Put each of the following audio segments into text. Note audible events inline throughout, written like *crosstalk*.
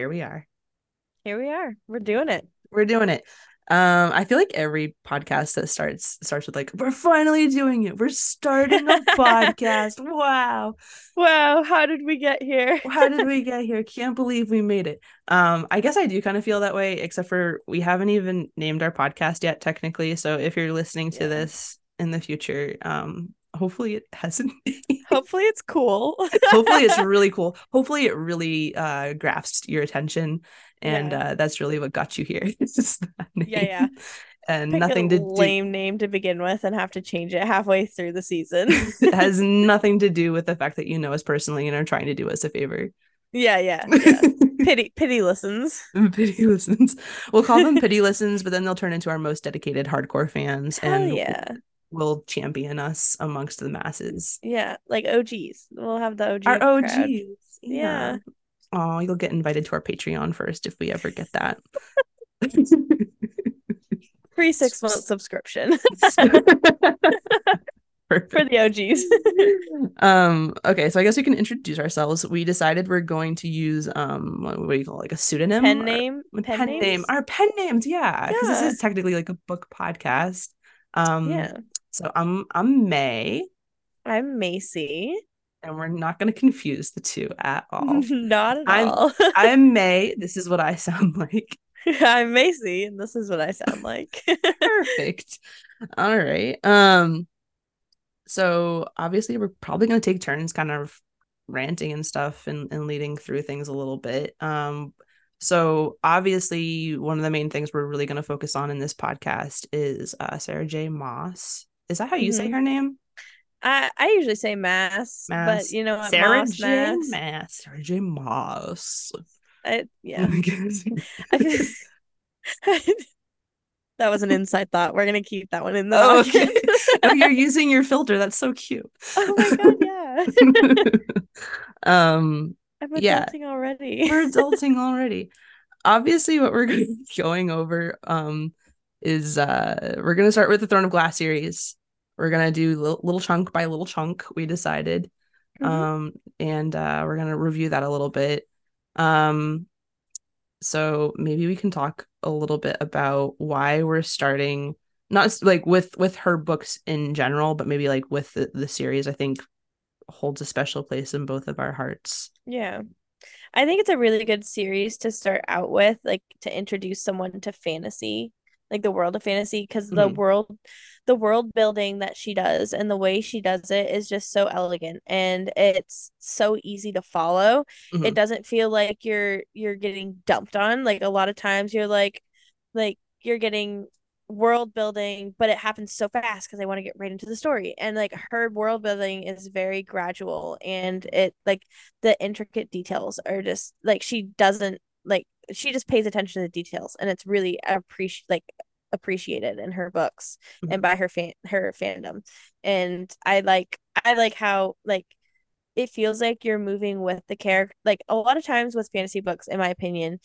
here we are. Here we are. We're doing it. We're doing it. Um, I feel like every podcast that starts starts with like, we're finally doing it. We're starting a *laughs* podcast. Wow. Wow, how did we get here? *laughs* How did we get here? Can't believe we made it. Um, I guess I do kind of feel that way, except for we haven't even named our podcast yet, technically. So if you're listening to Yeah. this in the future, um, hopefully it hasn't. *laughs* Hopefully it's cool. hopefully it's *laughs* really cool. Hopefully it really uh grasps your attention. And Yeah. uh that's really what got you here. *laughs* It's just that name. Yeah, yeah. And Pick nothing to do lame name to begin with and have to change it halfway through the season. it has nothing to do with the fact that you know us personally and are trying to do us a favor. yeah, yeah. yeah. Pity pity listens. pity listens. We'll call them pity listens, but then they'll turn into our most dedicated hardcore fans Hell and yeah. Will champion us amongst the masses. Yeah. Like OGs. We'll have the OG. Our crowd. OGs. Yeah. Oh, you'll get invited to our Patreon first if we ever get that. *laughs* Free six month *laughs* subscription *laughs* for the OGs. um okay so i guess we can introduce ourselves we decided we're going to use um what, what do you call it, like a pseudonym pen or- name. pen, name our pen names yeah because Yeah. this is technically like a book podcast um yeah. So i'm i'm may. I'm Macy. and we're not going to confuse the two at *laughs* all. Not at I'm- all. *laughs* i'm may. This is what i sound like. *laughs* I'm Macy, and this is what I sound like. perfect. All right um so obviously we're probably going to take turns kind of ranting and stuff and, and leading through things a little bit. Um so obviously one of the main things we're really going to focus on in this podcast is uh sarah j. Moss is that how you say Mhm. her name I I usually say mass, Mass. but you know what? sarah Moss, j mass. mass sarah j moss I, yeah. *laughs* *laughs* *laughs* That was an inside thought. We're gonna keep that one in the oh, okay. oh you're using your filter that's so cute oh my god, yeah. um I'm Yeah. adulting already. we're adulting already. Obviously, what we're gonna be going over um is uh we're gonna start with the Throne of Glass series. We're gonna do little, little chunk by little chunk. We decided, Mhm. um, and uh we're gonna review that a little bit. Um, so maybe we can talk a little bit about why we're starting not like with with her books in general, but maybe like with the, the series. I think holds a special place in both of our hearts. Yeah. I think it's a really good series to start out with, like to introduce someone to fantasy, like the world of fantasy, because the Mhm. world, the world building that she does and the way she does it is just so elegant and it's so easy to follow. Mhm. It doesn't feel like you're you're getting dumped on. Like a lot of times you're like, like you're getting world building, but it happens so fast because they want to get right into the story. And like her world building is very gradual and it like the intricate details are just like she doesn't like she just pays attention to the details and it's really appreciate like appreciated in her books and by her fan her fandom. And I like I like how like it feels like you're moving with the character like a lot of times with fantasy books in my opinion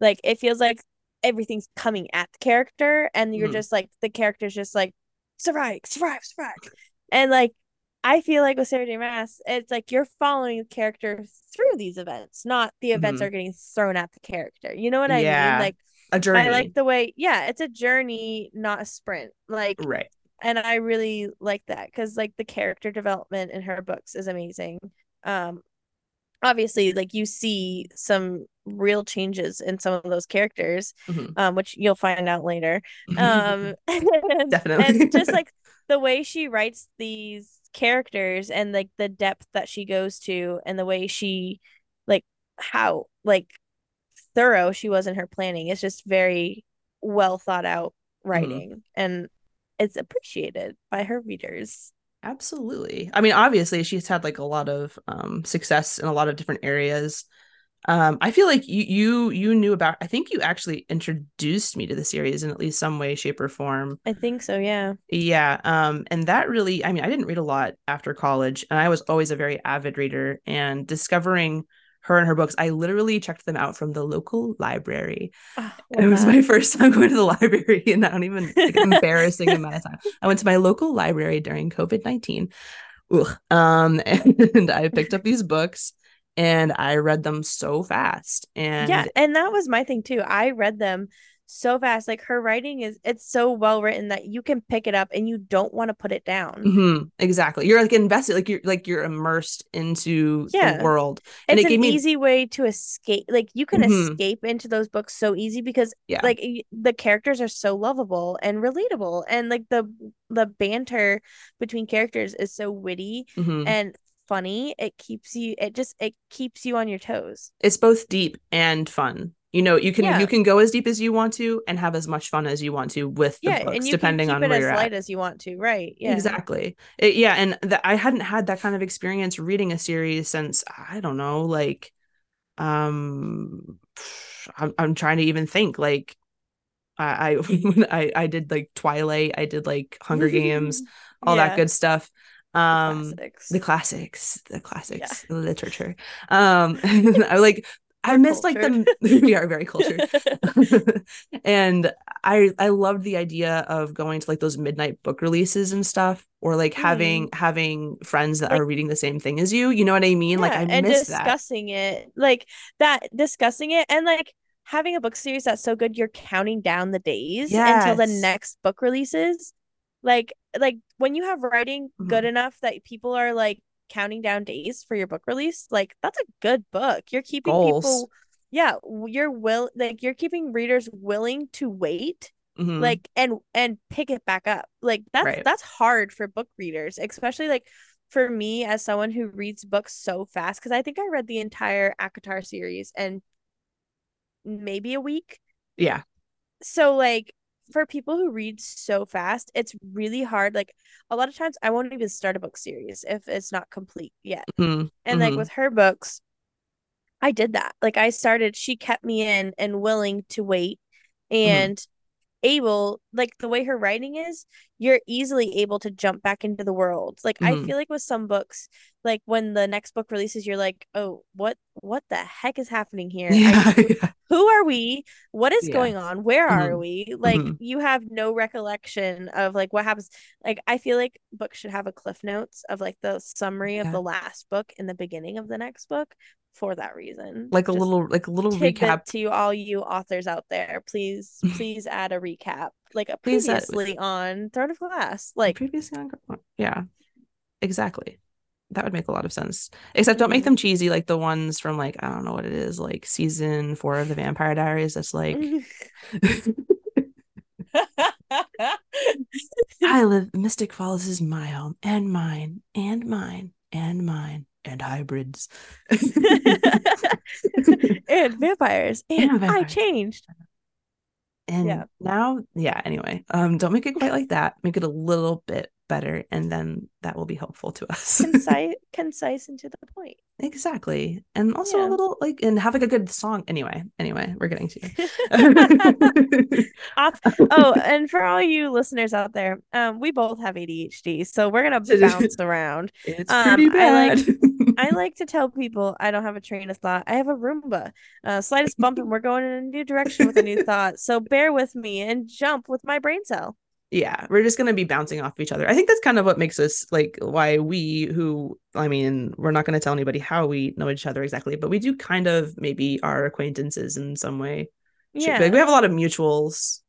like it feels like everything's coming at the character and you're Mhm. just like the character's just like survive survive survive and like i feel like with sarah j Maas it's like you're following the character through these events not the events Mhm. are getting thrown at the character you know what i Yeah, mean like A journey, i like the way yeah it's a journey not a sprint like right? and I really like that because like the character development in her books is amazing. Um, obviously, like you see some real changes in some of those characters, Mhm. um, which you'll find out later. *laughs* Um, *laughs* and, Definitely. and just *laughs* like the way she writes these characters and like the depth that she goes to and the way she like how like thorough she was in her planning is just very well thought out writing and it's appreciated by her readers. Absolutely. I mean, obviously, she's had like a lot of um, success in a lot of different areas. Um, I feel like you you you knew about. I think you actually introduced me to the series in at least some way, shape, or form. I think so, yeah. Yeah. Um, and that really, I mean, I didn't read a lot after college, and I was always a very avid reader. And discovering her and her books, I literally checked them out from the local library. Oh, *laughs* It was my first time going to the *laughs* library, and I don't even *laughs* like embarrassing amount of time. I went to my local library during COVID nineteen, um, and I picked up these books, and I read them so fast. And yeah, and that was my thing too. I read them so fast. Like her writing is it's so well written that you can pick it up and you don't want to put it down. Mm-hmm, exactly. You're like invested, like you're like you're immersed into yeah. the world. And it's it an me... easy way to escape. Like you can mm-hmm. escape into those books so easy because yeah. like the characters are so lovable and relatable, and like the the banter between characters is so witty mm-hmm. and funny. It keeps you. It just it keeps you on your toes. It's both deep and fun you know you can yeah. you can go as deep as you want to and have as much fun as you want to with the yeah, books depending on where as you're light at. as you want to right yeah exactly it, yeah and the, i hadn't had that kind of experience reading a series since i don't know like um *sighs* i'm, I'm trying to even think like i I, *laughs* I i did like twilight i did like hunger games *laughs* all yeah. that good stuff um the classics the classics, the classics yeah. literature um *laughs* i like I missed like the *laughs* we are very cultured. *laughs* and I I loved the idea of going to like those midnight book releases and stuff or like mm. having having friends that like, are reading the same thing as you. You know what I mean? Yeah, like I and discussing that. it. Like that discussing it and like having a book series that's so good you're counting down the days yes. until the next book releases. Like like when you have writing mm-hmm. good enough that people are like counting down days for your book release, like that's a good book. You're keeping Goals. people yeah, you're will like you're keeping readers willing to wait mm-hmm. like and and pick it back up. Like that's right. that's hard for book readers, especially like for me as someone who reads books so fast because I think I read the entire ACOTAR series and maybe a week. Yeah. So like for people who read so fast, it's really hard. Like a lot of times, I won't even start a book series if it's not complete yet. Mm-hmm. And like mm-hmm. with her books, I did that. Like I started, she kept me in and willing to wait mm-hmm. and. Able, like the way her writing is, you're easily able to jump back into the world. Like mm-hmm. I feel like with some books, like when the next book releases, you're like, oh, what, what the heck is happening *laughs* here? Yeah, I, yeah who are we what is yeah. going on where mm-hmm. are we like mm-hmm. you have no recollection of like what happens like i feel like books should have a cliff notes of like the summary of the last book in the beginning of the next book for that reason like a Just little like a little recap to all you authors out there please *laughs* please add a recap like a previously on Throne of Glass like previously on yeah exactly that would make a lot of sense. Except don't make mm-hmm. them cheesy like the ones from like I don't know what it is, like season four of the Vampire Diaries. That's like *laughs* I live Mystic Falls is my home and mine and mine and mine and hybrids *laughs* and vampires *laughs* and, and vampires. I changed. And yeah. now, yeah, anyway, um, don't make it quite like that. Make it a little bit better and then that will be helpful to us *laughs* concise concise and to the point exactly and also yeah. a little like and have like a good song anyway anyway we're getting to Off- oh and for all you listeners out there um we both have adhd so we're gonna bounce around it's um, pretty bad. i like i like to tell people i don't have a train of thought. I have a roomba uh slightest bump and we're going in a new direction with a new thought. So bear with me and jump with my brain cell. Yeah we're just going to be bouncing off each other. I think that's kind of what makes us like why we who i mean we're not going to tell anybody how we know each other exactly but we do kind of maybe our acquaintances in some way. Yeah like we have a lot of mutuals.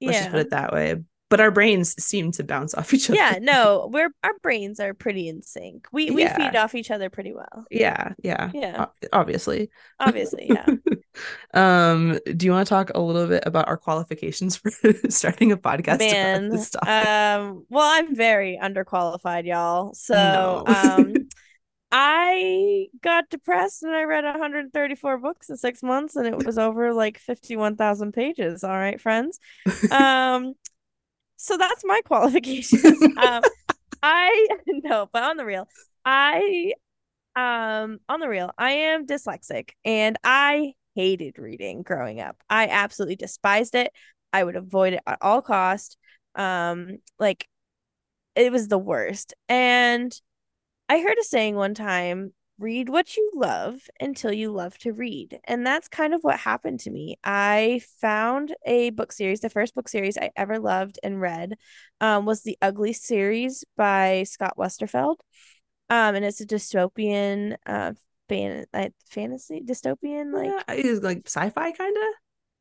Let's yeah. just put it that way but our brains seem to bounce off each other. Yeah, no, we're our brains are pretty in sync. We we yeah. feed off each other pretty well. Yeah, yeah, yeah. Obviously, obviously, yeah. *laughs* um, do you want to talk a little bit about our qualifications *laughs* for starting a podcast? Man, um, well, I'm very underqualified, y'all. So, no. um. *laughs* I got depressed and I read 134 books in six months and it was over like 51,000 pages. All right, friends. Um, so that's my *laughs* qualifications. um, *laughs* I *laughs* no, but on the real, I um on the real, I am dyslexic and I hated reading growing up. I absolutely despised it. I would avoid it at all cost. Um, like it was the worst. And I heard a saying one time read what you love until you love to read. And that's kind of what happened to me. I found a book series. The first book series I ever loved and read um, was the Ugly series by Scott Westerfeld. Um, and it's a dystopian uh, fan like fantasy dystopian like yeah, it's like sci-fi kind of.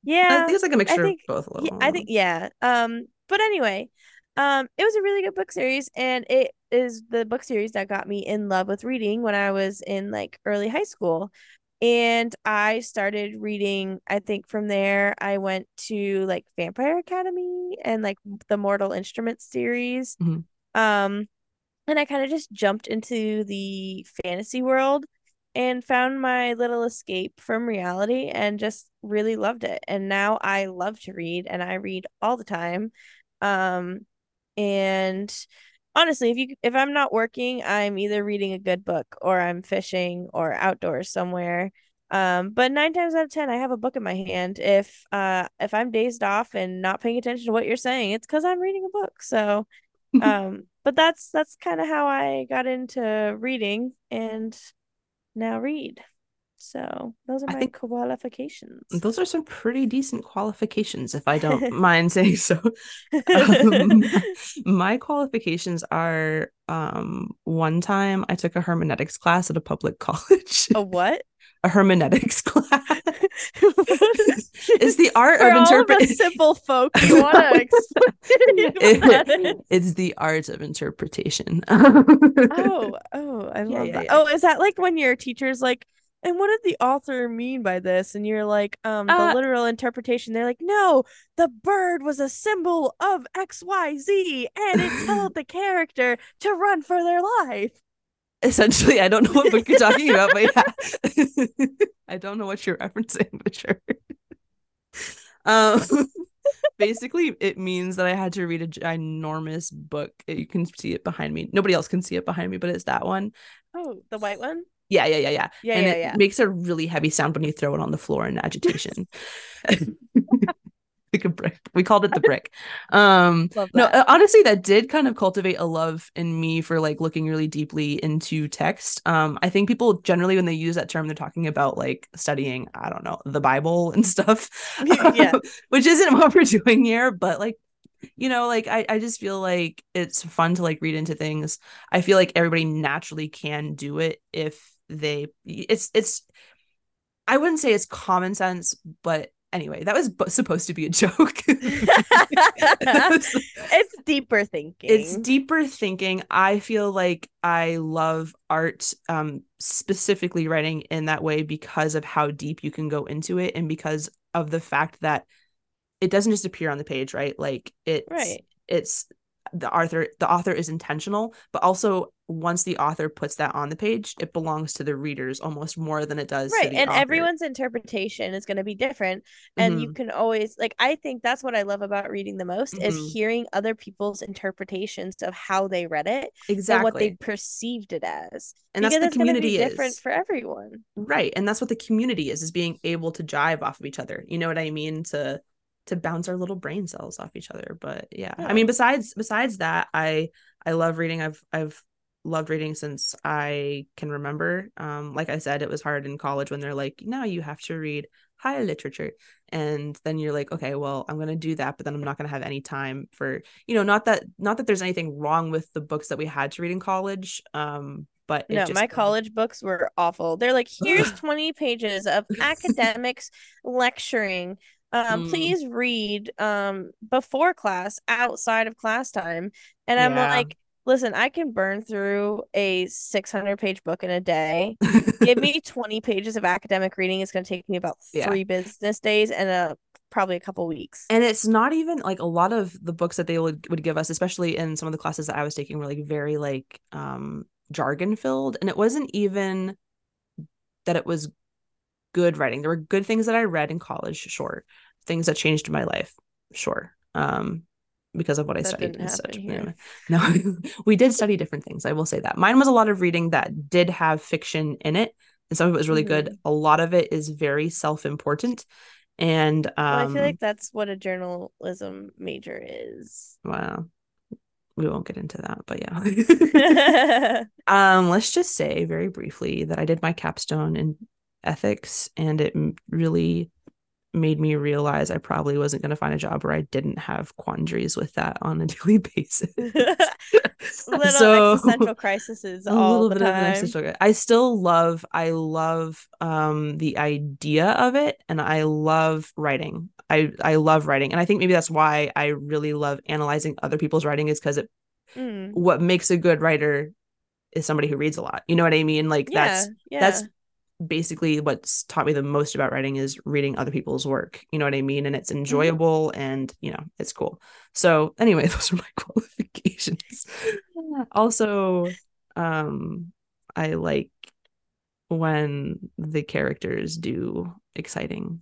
Yeah. I think it's like a mixture think- of both. A yeah. I think yeah. Um, but anyway, um, it was a really good book series, and it is the book series that got me in love with reading when I was in like early high school. And I started reading, I think from there I went to like Vampire Academy and like the Mortal Instruments series. Mhm. Um, and I kind of just jumped into the fantasy world and found my little escape from reality and just really loved it. And now I love to read and I read all the time. Um and honestly, if you if I'm not working, I'm either reading a good book or I'm fishing or outdoors somewhere. Um but 9 times out of 10 I have a book in my hand. If uh if I'm dazed off and not paying attention to what you're saying, it's cuz I'm reading a book. So *laughs* um but that's that's kind of how I got into reading and now read. So those are my qualifications. Those are some pretty decent qualifications, if I don't *laughs* mind saying so. *laughs* Um, my qualifications are um, one time I took a hermeneutics class at a public college. a what? *laughs* a hermeneutics class. it's the art For of interpreting. simple folk, you want to explain is? it's the art of interpretation. Oh, oh, I Yeah, love yeah, that. yeah. Oh, is that like when your teacher's like, and what did the author mean by this? And you're like, um, the Uh, literal interpretation. They're like, no, the bird was a symbol of X, Y, Z, and it told the character to run for their life. Essentially, I don't know what book you're talking about, but yeah, *laughs* I don't know what you're referencing, but sure. Um, basically, it means that I had to read a ginormous book. You can see it behind me. Nobody else can see it behind me, but it's that one. Oh, the white one. Yeah, yeah, yeah, yeah. Yeah, and yeah, it yeah. makes a really heavy sound when you throw it on the floor in agitation. *laughs* *laughs* like a brick. We called it the brick. Um no, uh, honestly that did kind of cultivate a love in me for like looking really deeply into text. Um I think people generally when they use that term they're talking about like studying, I don't know, the Bible and stuff. *laughs* Yeah. Which isn't what we're doing here, but like you know like I, I just feel like it's fun to like read into things i feel like everybody naturally can do it if they it's it's i wouldn't say it's common sense but anyway that was bu- supposed to be a *laughs* joke *laughs* it's deeper thinking. it's deeper thinking i feel like i love art um specifically writing in that way because of how deep you can go into it and because of the fact that it doesn't just appear on the page right like it's Right. it's the author the author is intentional but also once the author puts that on the page it belongs to the readers almost more than it does to right and author. everyone's interpretation is going to be different and Mm-hmm. you can always like i think that's what i love about reading the most Mhm. is hearing other people's interpretations of how they read it exactly and what they perceived it as and that's because what the it's be community different is for everyone right and that's what the community is is being able to jive off of each other you know what i mean to to bounce our little brain cells off each other but yeah, i mean besides besides that i i love reading i've i've loved reading since i can remember. Um like i said it was hard in college when they're like now you have to read high literature. And then you're like okay well i'm going to do that but then i'm not going to have any time for you know not that not that there's anything wrong with the books that we had to read in college um but no just my college books were awful. They're like here's 20 pages of *laughs* academics lecturing. Um Mm. please read um before class outside of class time. And i'm Yeah. like listen i can burn through a 600 page book in a day. Give *laughs* me 20 pages of academic reading it's going to take me about Yeah. three business days and uh probably a couple weeks. And it's not even like a lot of the books that they would, would give us especially in some of the classes that i was taking were like very like um jargon filled and it wasn't even that it was good writing. There were good things that i read in college sure. Things that changed my life sure. Um because of what i That studied and such here. *laughs* No *laughs* we did study different things i will say that mine was a lot of reading that did have fiction in it and some of it was really good a lot of it is very self-important and um But i feel like that's what a journalism major is Wow. We won't get into that, but yeah. *laughs* um, let's just say very briefly that I did my capstone in ethics and it really made me realize I probably wasn't going to find a job where I didn't have quandaries with that on a *laughs* daily basis. *laughs* *laughs* little So- existential crises a little the bit of an existential. I still love. I love um the idea of it, and I love writing. I I love writing, and I think maybe that's why I really love analyzing other people's writing is because it Mm, what makes a good writer is somebody who reads a lot. You know what I mean? Like yeah, that's yeah. that's basically what's taught me the most about writing is reading other people's work. You know what I mean? And Mm-hmm. it's enjoyable and you know, it's cool. So anyway, *laughs* those are my *laughs* qualifications. also, um, I like when the characters do exciting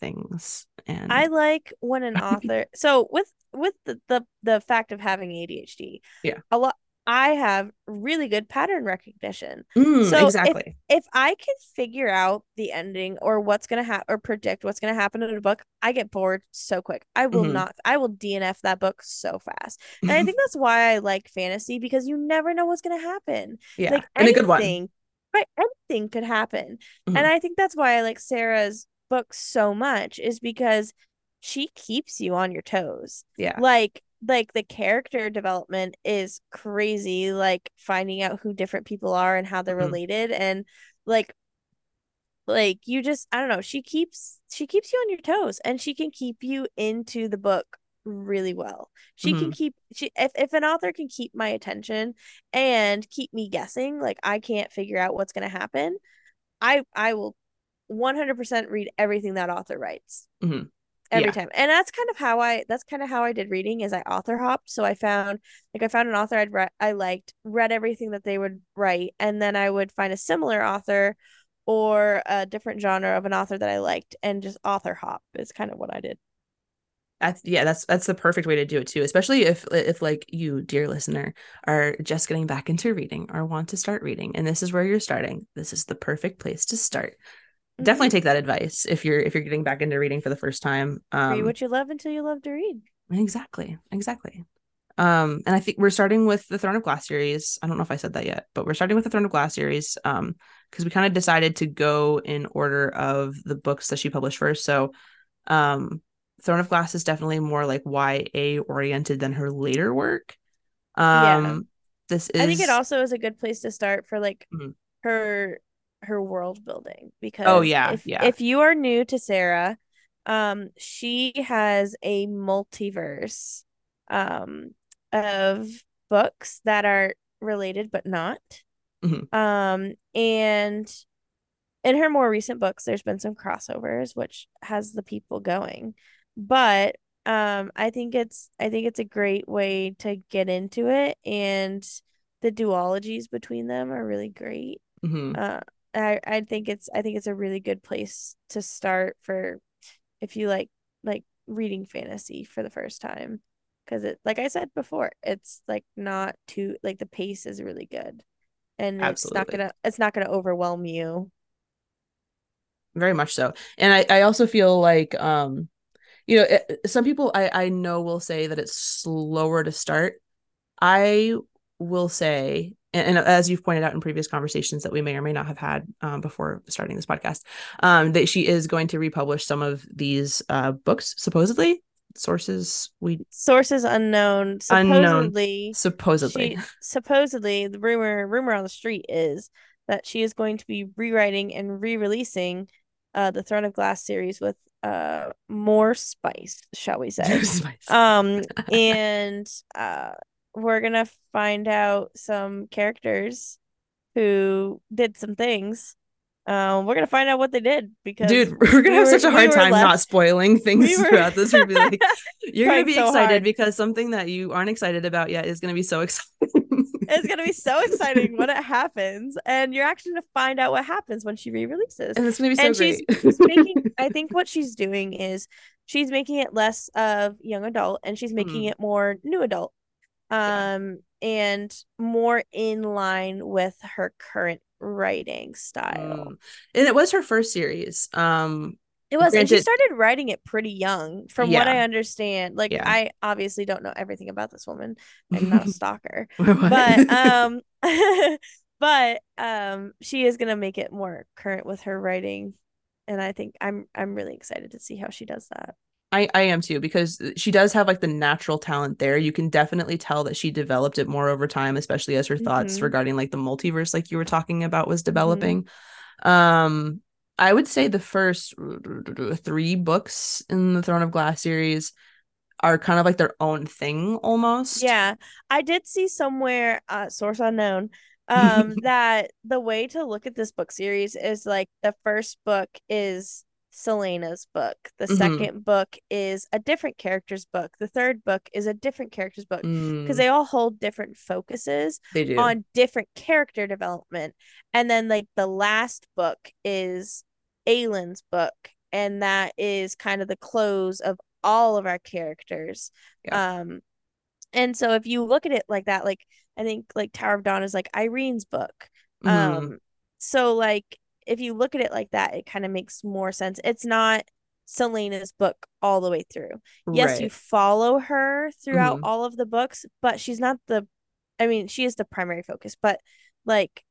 things and I like when an *laughs* author so with with the, the the fact of having ADHD. Yeah. A lot I have really good pattern recognition. Mm, so if- exactly. If I can figure out the ending or what's going to happen or predict what's going to happen in a book, I get bored so quick. I will Mhm. not I will DNF that book so fast. And I *laughs* think that's why I like fantasy because you never know what's going to happen. yeah, Like and a good one. anything, right? Anything could happen. Mhm. And I think that's why I like Sarah's book so much is because she keeps you on your toes. Yeah. Like like the character development is crazy, like finding out who different people are and how they're Mhm. related and like like you just I don't know, she keeps she keeps you on your toes and she can keep you into the book really well. She can Mhm. keep she if if an author can keep my attention and keep me guessing, like I can't figure out what's going to happen, I I will 100% read everything that author writes Mhm. Every Yeah. time and that's kind of how i that's kind of how i did reading is i author hopped so i found like i found an author i'd read i liked read everything that they would write and then i would find a similar author or a different genre of an author that i liked and just author hop is kind of what i did That's yeah, that's that's the perfect way to do it too, especially if if like you, dear listener, are just getting back into reading or want to start reading and this is where you're starting. This is the perfect place to start. Definitely take that advice if you're if you're getting back into reading for the first time. Mhm. read Um what you love until you love to read exactly. Exactly. Um and I think we're starting with the Throne of Glass series. I don't know if I said that yet, but we're starting with the Throne of Glass series um because we kind of decided to go in order of the books that she published first. So um Throne of Glass is definitely more like YA oriented than her later work. Yeah. Um this is i think it also is a good place to start for like Mhm. her her world building because Oh, yeah, if, yeah. if you are new to sarah um she has a multiverse um of books that are related but not Mhm. um and in her more recent books there's been some crossovers which has the people going but um i think it's i think it's a great way to get into it and the duologies between them are really great Mhm. uh i i think it's i think it's a really good place to start for if you like like reading fantasy for the first time. Because it like i said before it's like not too like the pace is really good and it's not gonna it's not gonna overwhelm you. Very much so. And i i also feel like um you know it, some people i i know will say that it's slower to start. I will say and, and as you've pointed out in previous conversations that we may or may not have had um, before starting this podcast um that she is going to republish some of these uh books supposedly sources we sources unknown Unknown. supposedly supposedly she supposedly the rumor rumor on the street is that she is going to be rewriting and re-releasing uh the Throne of Glass series with uh more spice, shall we say. *laughs* um *laughs* and uh we're gonna find out some characters who did some things. Um, we're gonna find out what they did because Dude, *laughs* we're gonna we have were- such a hard were time not spoiling *laughs* things we were- throughout this. We're gonna be like, *laughs* you're gonna be so excited hard. because something that you aren't excited about yet is gonna be so exciting. it's gonna be so exciting when it happens, and you're actually gonna find out what happens when she re-releases. and it's gonna be so and she's great. making i think what she's doing is she's making it less of young adult and she's making Mhm. it more new adult Yeah. um and more in line with her current writing style Mm. And it was her first series. Um, it was and she started writing it pretty young from what i understand like Yeah. i obviously don't know everything about this woman i'm not a *laughs* stalker but *laughs* um *laughs* but um she is gonna make it more current with her writing and i think i'm i'm really excited to see how she does that I, I am too because she does have like the natural talent there. You can definitely tell that she developed it more over time, especially as her thoughts Mhm. regarding like the multiverse, like you were talking about, was Mm-hmm. developing. Um, I would say the first three books in the Throne of Glass series are kind of like their own thing almost. Yeah, I did see somewhere, uh, source unknown, *laughs* um, that the way to look at this book series is like the first book is Celaena's book, the Mhm. second book is a different character's book, the third book is a different character's book because Mm, they all hold different focuses on different character development. And then like the last book is Aelin's book, and that is kind of the close of all of our characters. Yeah. Um and so if you look at it like that, like I think like Tower of Dawn is like Yrene's book. Mhm. Um so like if you look at it like that, it kind of makes more sense. It's not Celaena's book all the way through. Yes, you follow her throughout Mhm. all of the books, but she's not the I mean, she is the primary focus, but like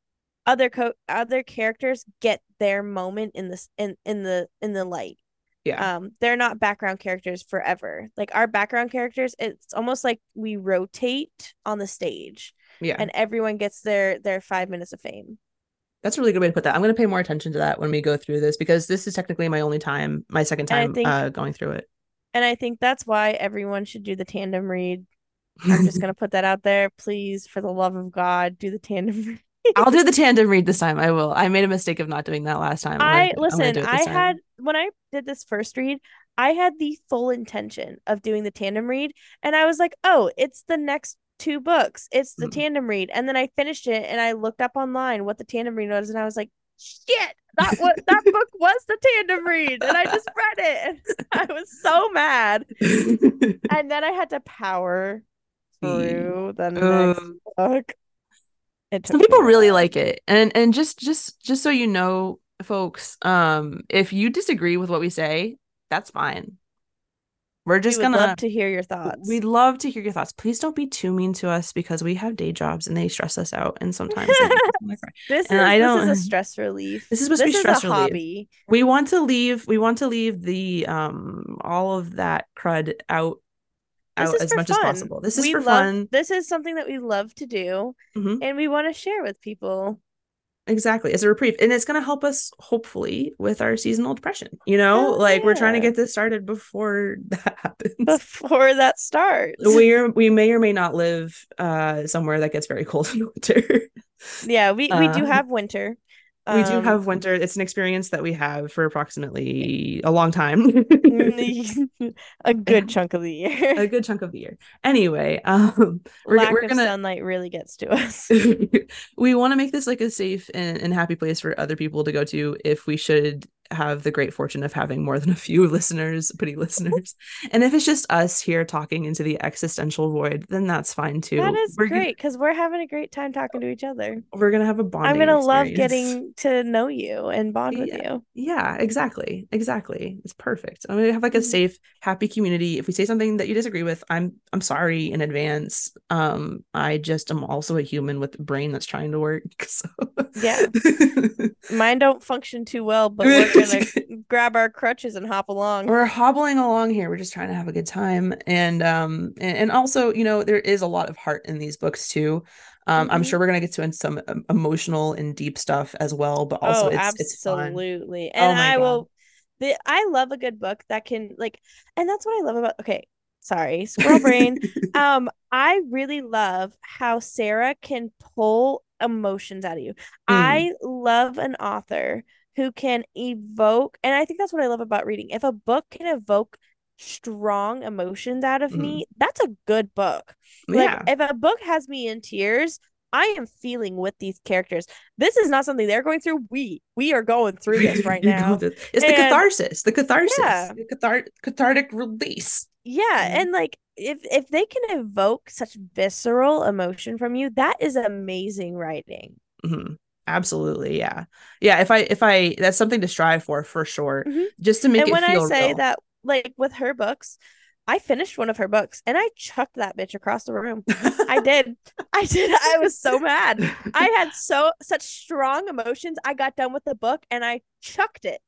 other co other characters get their moment in this in in the in the light. Yeah. Um, they're not background characters forever. Like our background characters, it's almost like we rotate on the stage Yeah. and everyone gets their their five minutes of fame. That's a really good way to put that. I'm going to pay more attention to that when we go through this because this is technically my only time, my second time think- uh, going through it. And I think that's why everyone should do the tandem read. *laughs* I'm just gonna put that out there. Please, for the love of God, do the tandem read. I'll do the *laughs* tandem read this time. I will. I made a mistake of not doing that last time. I'm I gonna- listen, I time. had when I did this first read, I had the full intention of doing the tandem read, and I was like, oh, it's the next two books. It's the Mm. tandem read. And then I finished it and I looked up online what the tandem read was, and I was like, shit, that what that *laughs* book was the tandem read. And I just read it. And *laughs* I was so mad. *laughs* And then I had to power through the next Ugh. book. Some people really like it. And and just just just so you know, folks, um, if you disagree with what we say, that's fine. We're just we gonna love to hear your thoughts. We'd love to hear your thoughts. Please don't be too mean to us because we have day jobs and they stress us out. And sometimes they make us wanna cry. This And is I don't- is a stress relief. This is supposed to be This is stress a relief. hobby. we want to leave. We want to leave the um all of that crud out This out is as for much as fun. possible. This is we for love, fun. This is something that we love to do, Mhm. and we want to share with people. Exactly. As a reprieve. And it's going to help us, hopefully, with our seasonal depression. You know, Hell like we're trying to get this started before *laughs* that happens. Before that starts, we are, we may or may not live uh somewhere that gets very cold in winter. yeah, we we do Uh, have winter. We do Um, have winter. It's an experience that we have for approximately a long time. *laughs* a good *laughs* chunk of the year. a good chunk of the year. Anyway, um we're, Lack we're of gonna sunlight really gets to us. *laughs* we want to make this like a safe and, and happy place for other people to go to if we should have the great fortune of having more than a few *laughs* listeners, pretty listeners. and if it's just us here talking into the existential void, then that's fine too. that is we're great because we're having a great time talking to each other. we're gonna have a bond. I'm gonna love getting to know you and bond with you. Yeah, exactly. Exactly. It's perfect. I'm gonna have like a Mhm. safe, happy community. If we say something that you disagree with, I'm I'm sorry in advance. Um, I just am also a human with a brain that's trying to work. *laughs* So Yeah. *laughs* Mine don't function too well, but *laughs* gonna grab our crutches and hop along. we're hobbling along here. We're just trying to have a good time. And um and, and also, you know, there is a lot of heart in these books too. Um, I'm Mhm. sure we're gonna get to in some um, emotional and deep stuff as well, but also oh, it's absolutely. Oh And my I God. will the I love a good book that can like and that's what I love about okay, sorry, squirrel brain. *laughs* um, I really love how Sarah can pull emotions out of you. I love an author who can evoke, and I think that's what I love about reading. If a book can evoke strong emotions out of Mm. me, that's a good book. Like yeah. if a book has me in tears, I am feeling with these characters. This is not something they're going through. We we are going through this right *laughs* now. It's the catharsis, the catharsis, Yeah. the cathar- cathartic release. Yeah, Mhm. and like if if they can evoke such visceral emotion from you, that is amazing writing. Mhm. Absolutely, yeah, yeah. If I, if I, that's something to strive for, for sure. Mhm. Just to make and it when I say real. that, like with her books, I finished one of her books and I chucked that bitch across the room. I *laughs* did. I did. I was so mad. I had *laughs* so such strong emotions. I got done with the book and I chucked it.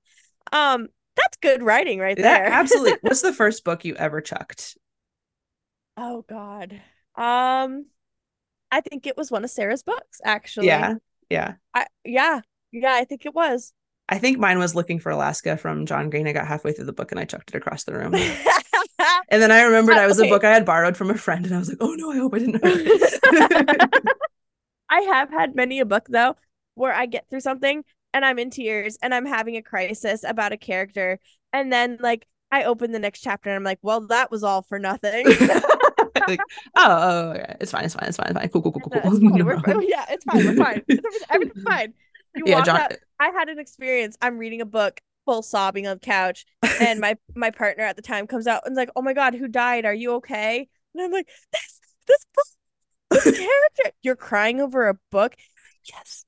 Um, that's good writing right Yeah, there. absolutely. What's the *laughs* first book you ever chucked? oh God. Um, I think it was one of Sarah's books, actually. Yeah, yeah. I yeah, yeah, I think it was. I think mine was Looking for Alaska from John Green. I got halfway through the book and I chucked it across the room. *laughs* And then I remembered I was okay. a book I had borrowed from a friend, and I was like, "Oh no, I hope I didn't." hurt *laughs* it." I have had many a book though where I get through something and I'm in tears and I'm having a crisis about a character and then like I open the next chapter and I'm like, well, that was all for nothing. *laughs* *laughs* like, oh, oh, oh okay. it's fine, it's fine, it's fine, it's fine. Cool, cool, cool, cool. it's *laughs* fine. No. We're, yeah, it's fine. We're fine. It's everything- *laughs* everything's fine. You yeah, John. out. I had an experience. I'm reading a book, full sobbing on the couch, and my my partner at the time comes out and's like, "Oh my god, who died? Are you okay?" And I'm like, "This this book, this character. You're crying over a book." yes.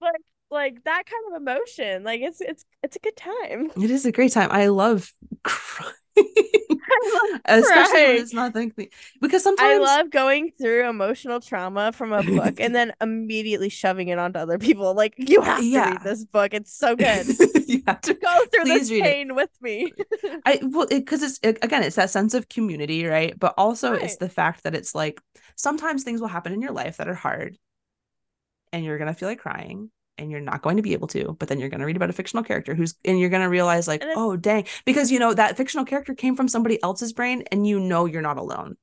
like like that kind of emotion. Like it's it's it's a good time. It is a great time. I love crying. I *laughs* love Especially when crying. it's not thinking because I love going through emotional trauma from a book and then *laughs* immediately shoving it onto other people. Like you have to Yeah. read this book. It's so good. *laughs* you have to Go through Please this read it. pain with me. I well because it's it, again it's that sense of community, right? But also it's the fact that it's like sometimes things will happen in your life that are hard, and you're gonna feel like crying, and you're not going to be able to. But then you're gonna read about a fictional character who's, and you're gonna realize like, oh dang, because you know that fictional character came from somebody else's brain, and you know you're not alone.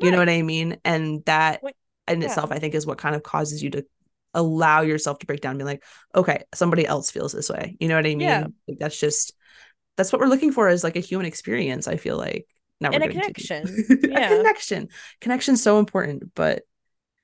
You know what I mean? And that Wait, in yeah. itself, I think, is what kind of causes you to allow yourself to break down and be like, okay, somebody else feels this way. You know what I mean? Yeah. Like that's just that's what we're looking for is like a human experience, I feel like. Now And a getting too deep. connection. *laughs* a Yeah. connection. Connection's so important. But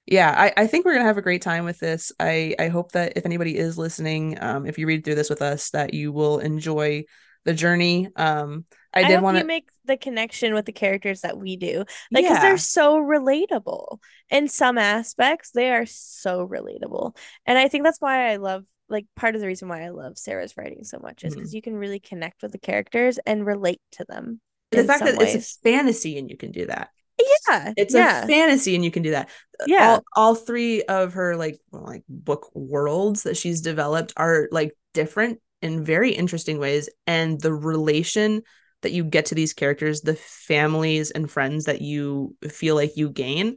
yeah, I, I think we're gonna have a great time with this. I I hope that if anybody is listening, um, if you read through this with us, that you will enjoy the journey. Um, I, I, did want to make the connection with the characters that we do. Like, because yeah. they're so relatable in some aspects, they are so relatable. And I think that's why I love, like, part of the reason why I love Sarah's writing so much is because you can really connect with the characters and relate to them. the fact that it's ways. a fantasy and you can do that. Yeah. It's yeah. a fantasy and you can do that. Yeah. All, all three of her like like book worlds that she's developed are like different in very interesting ways and the relation that you get to these characters, the families and friends that you feel like you gain,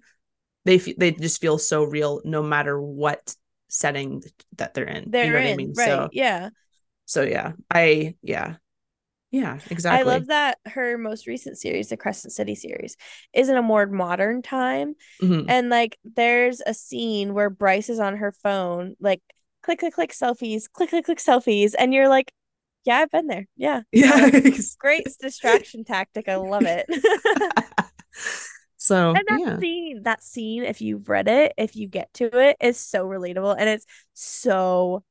they f- they just feel so real no matter what setting that they're in. They're you know in. what I mean? Right. So yeah. so yeah. I yeah. Yeah, exactly. I love that her most recent series, the Crescent City series, is in a more modern time. Mhm. And like there's a scene where Bryce is on her phone, like click, click, click selfies, click, click, click selfies. And you're like, yeah, I've been there. Yeah. *laughs* Yeah. Great distraction tactic. I love it. *laughs* *laughs* so and that yeah. scene, that scene, if you've read it, if you get to it, is so relatable and it's so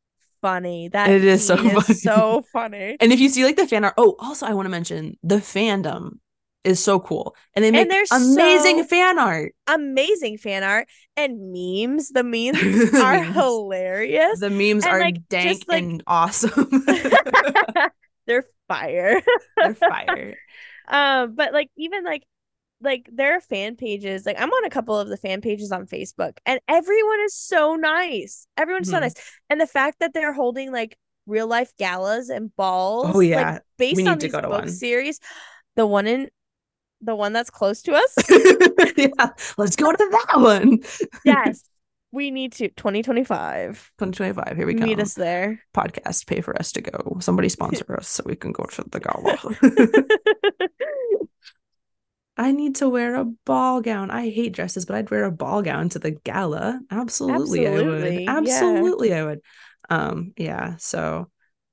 funny. That It is so funny. so funny. *laughs* And if you see like the fan art, oh, also I want to mention the fandom is so cool, and they make And amazing so- fan art. Amazing fan art and memes. The memes *laughs* are Memes. hilarious. The memes And, are like, dank just, like- and awesome. *laughs* They're fire. They're fire. um, but like even like like there are fan pages. Like I'm on a couple of the fan pages on Facebook, and everyone is so nice. Everyone's so Mhm. nice, and the fact that they're holding like real life galas and balls. Oh, yeah. like, based need on to these go to book one. series. The one in the one that's close to us. *laughs* yeah, let's go to that one. yes, *laughs* we need to 2025. 2025. Here we go Meet us there. Podcast pay for us to go. Somebody sponsor us so we can go to the gala. *laughs* I need to wear a ball gown. I hate dresses, but I'd wear a ball gown to the gala. Absolutely, I would. Absolutely, yeah. Absolutely, I would. Um, yeah. So,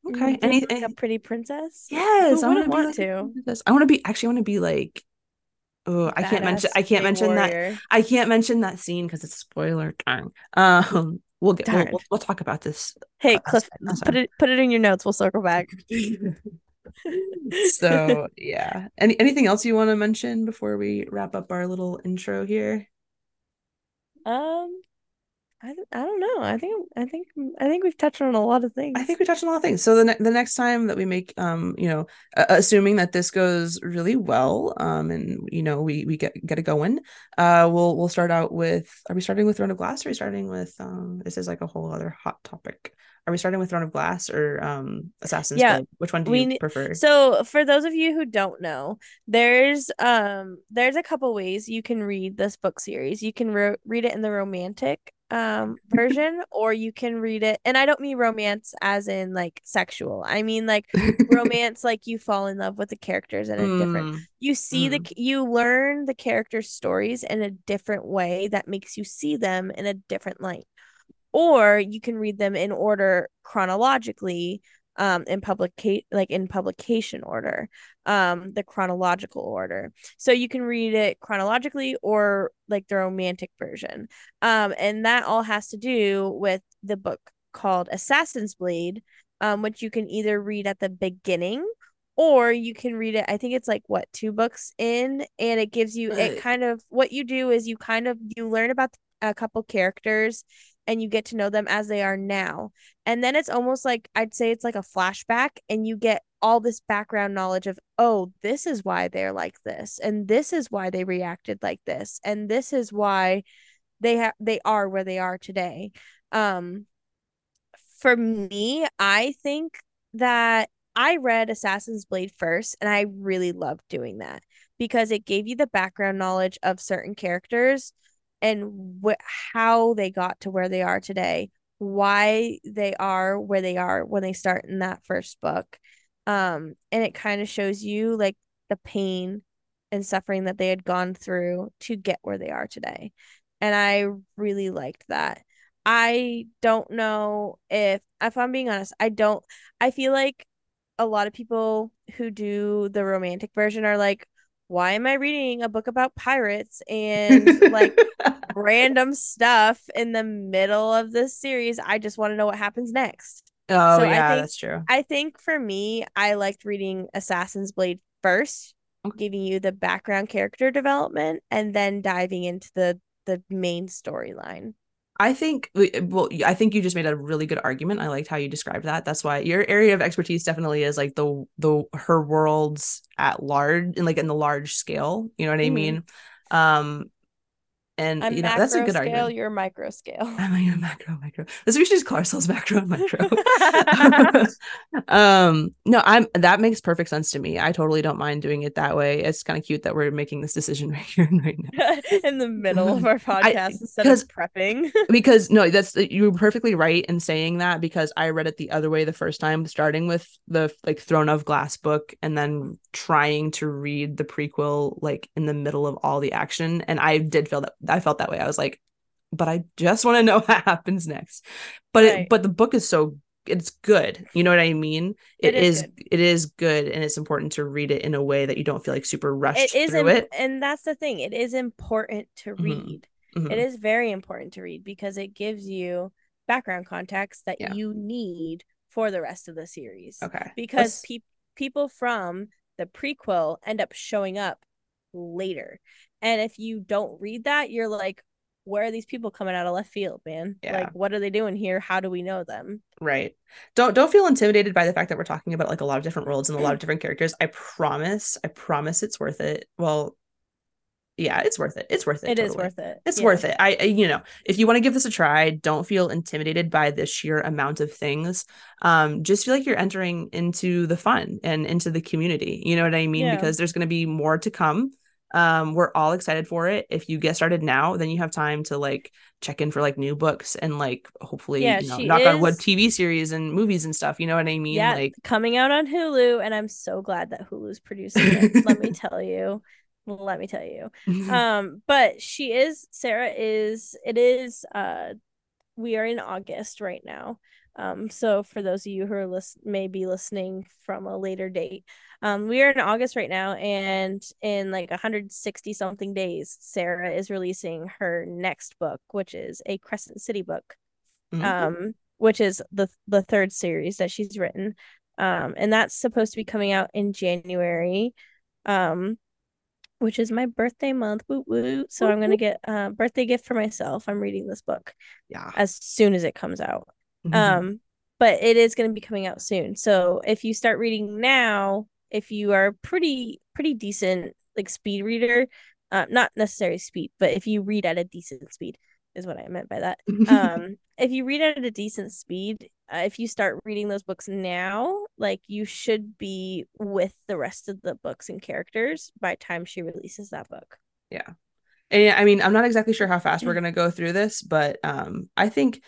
okay. Any, like any- a pretty princess. yes, Who I want to wouldn't be want like to? a princess. I want to be. Actually, I want to be like. Oh, I can't mention. I can't mention that. I can't mention that scene because it's spoiler. Darn. Um, we'll get. We'll, we'll, we'll talk about this. Hey, Uh, Cliff, put it put it in your notes. We'll circle back. *laughs* so yeah. Any anything else you want to mention before we wrap up our little intro here? um, I don't- I don't know. I think I think I think we've touched on a lot of things. I think we touched on a lot of things. So the ne- the next time that we make, um, you know, uh, assuming that this goes really well, um, and you know, we we get get it going, uh, we'll we'll start out with. Are we starting with Throne of Glass? Or are we starting with? Um, this is like a whole other hot topic. Are we starting with Throne of Glass or um Assassin's Yeah, Blade? Which one do we you prefer? so for those of you who don't know there's um there's a couple ways you can read this book series you can re- read it in the romantic um *laughs* version or you can read it and i don't mean romance as in like sexual i mean like *laughs* romance like you fall in love with the characters in a different Mm, you see the mm. you learn the characters stories in a different way that makes you see them in a different light or you can read them in order chronologically um in publicate like in publication order um the chronological order. So you can read it chronologically or like the romantic version. Um and that all has to do with the book called assassin's blade um which you can either read at the beginning or you can read it i think it's like what two books in? And it gives you it Uh, kind of what you do is you kind of you learn about a couple characters and you get to know them as they are now. And then it's almost like I'd say it's like a flashback and you get all this background knowledge of, oh, this is why they're like this and this is why they reacted like this and this is why they have they are where they are today. Um for me, I think that I read Assassin's Blade first and I really loved doing that because it gave you the background knowledge of certain characters and wh- how they got to where they are today, why they are where they are when they start in that first book. Um, and it kind of shows you like the pain and suffering that they had gone through to get where they are today. And I really liked that. I don't know if if I'm being honest, I don't I feel like a lot of people who do the romantic version are like, why am I reading a book about pirates and like *laughs* random stuff in the middle of this series? I just want to know what happens next. oh So yeah, think that's true. I think for me, I liked reading Assassin's Blade first, giving you the background character development and then diving into the the main storyline. I think well, I think you just made a really good argument. I liked how you described that. That's why your area of expertise definitely is like the the her worlds at large and like in the large scale. You know what I Mhm. mean? Um, and I'm you know that's a good scale, argument. you're micro scale. *laughs* I'm like macro, micro. This we should just call ourselves macro and *laughs* micro. *laughs* um, no, I'm that makes perfect sense to me. I totally don't mind doing it that way. It's kind of cute that we're making this decision right here and right now. in the middle of our I- podcast instead of prepping. because no that's you were perfectly right in saying that because i read it the other way the first time starting with the like throne of glass book and then trying to read the prequel like in the middle of all the action and i did feel that i felt that way i was like but i just want to know *laughs* what happens next but Right. it but the book is so it's good you know what i mean It is is good. it is good and it's important to read it in a way that you don't feel like super rushed It is through imp- it and that's the thing. It is important to Mhm. read. Mhm. It is very important to read because it gives you background context that Yeah. you need for the rest of the series. okay Because pe- people from the prequel end up showing up later. And if you don't read that, you're like, where are these people coming out of left field, man? Yeah. Like, what are they doing here? How do we know them? Right. Don't don't feel intimidated by the fact that we're talking about like a lot of different worlds and a lot of different characters. I promise, I promise it's worth it. Well, yeah, it's worth it. It's worth it. It is totally. worth it. It's Yeah. worth it. I, I, you know, if you want to give this a try, don't feel intimidated by the sheer amount of things. Um, just feel like you're entering into the fun and into the community. You know what I mean? Yeah. Because there's going to be more to come. Um, we're all excited for it. If you get started now, then you have time to like check in for like new books and like hopefully, Yeah, you know, knock on wood TV series and movies and stuff. You know what I mean? yeah, Like, coming out on Hulu, and I'm so glad that Hulu's producing it. *laughs* let me tell you. Let me tell you. *laughs* Um, but she is Sarah is it is uh we are in August right now. Um, so for those of you who are list maybe listening from a later date, um, we are in August right now, and in like 160 something days, Sarah is releasing her next book, which is a Crescent City book. Mhm. um, which is the the third series that she's written. Um, and that's supposed to be coming out in January, um, which is my birthday month. Woo woo! So I'm gonna get a birthday gift for myself. I'm reading this book yeah. as soon as it comes out. Mhm. Um, but it is going to be coming out soon. So if you start reading now, if you are pretty pretty decent like speed reader, uh, not necessarily speed, but if you read at a decent speed is what I meant by that. *laughs* Um, if you read at a decent speed, uh, if you start reading those books now, like you should be with the rest of the books and characters by time she releases that book. Yeah. And I mean, I'm not exactly sure how fast we're *laughs* going to go through this, but um I think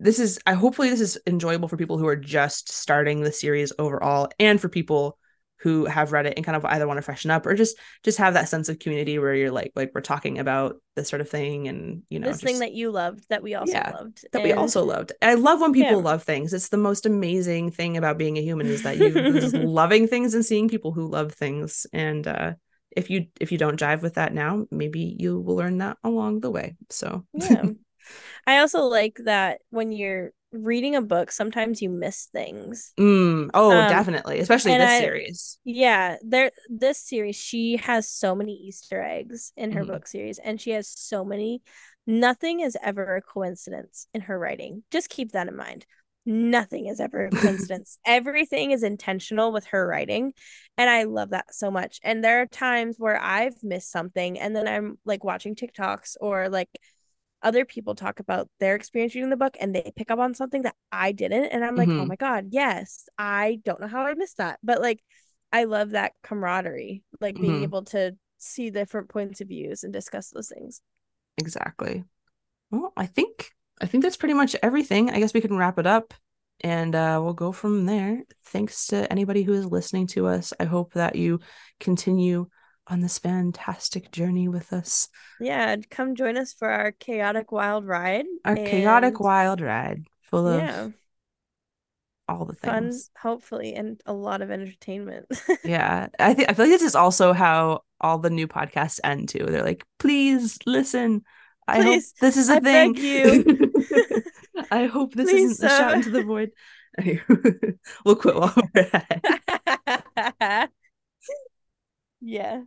this is I hopefully this is enjoyable for people who are just starting the series overall and for people who have read it and kind of either want to freshen up or just just have that sense of community where you're like like we're talking about this sort of thing and you know this just, thing that you loved that we also Yeah, loved that we also loved. I love when people Yeah. love things. It's the most amazing thing about being a human is that you just *laughs* loving things and seeing people who love things. And uh, if you if you don't jive with that now, maybe you will learn that along the way. So yeah *laughs* i also like that when you're reading a book sometimes you miss things. Mm, oh, Um, definitely, especially this I- series. yeah there this series she has so many easter eggs in her Mhm. book series and she has so many. Nothing is ever a coincidence in her writing. Just keep that in mind. Nothing is ever a *laughs* coincidence. Everything is intentional with her writing and i love that so much. And there are times where i've missed something and then i'm like watching tiktoks or like other people talk about their experience reading the book and they pick up on something that I didn't. And I'm like, oh Mhm. my God, yes, I don't know how I missed that. But like, I love that camaraderie, like being Mhm. able to see different points of views and discuss those things. Exactly. Well, I think I think that's pretty much everything. I guess we can wrap it up and uh, we'll go from there. Thanks to anybody who is listening to us. I hope that you continue on this fantastic journey with us. Yeah, come join us for our chaotic wild ride. Our chaotic wild ride full Yeah, of all the fun, hopefully, and a lot of entertainment. *laughs* Yeah. I think I feel like this is also how all the new podcasts end too. They're like, please listen. I hope this is a I thing. you. *laughs* I hope this Please, isn't a shout into the void. *laughs* we'll quit while we're ahead. yeah.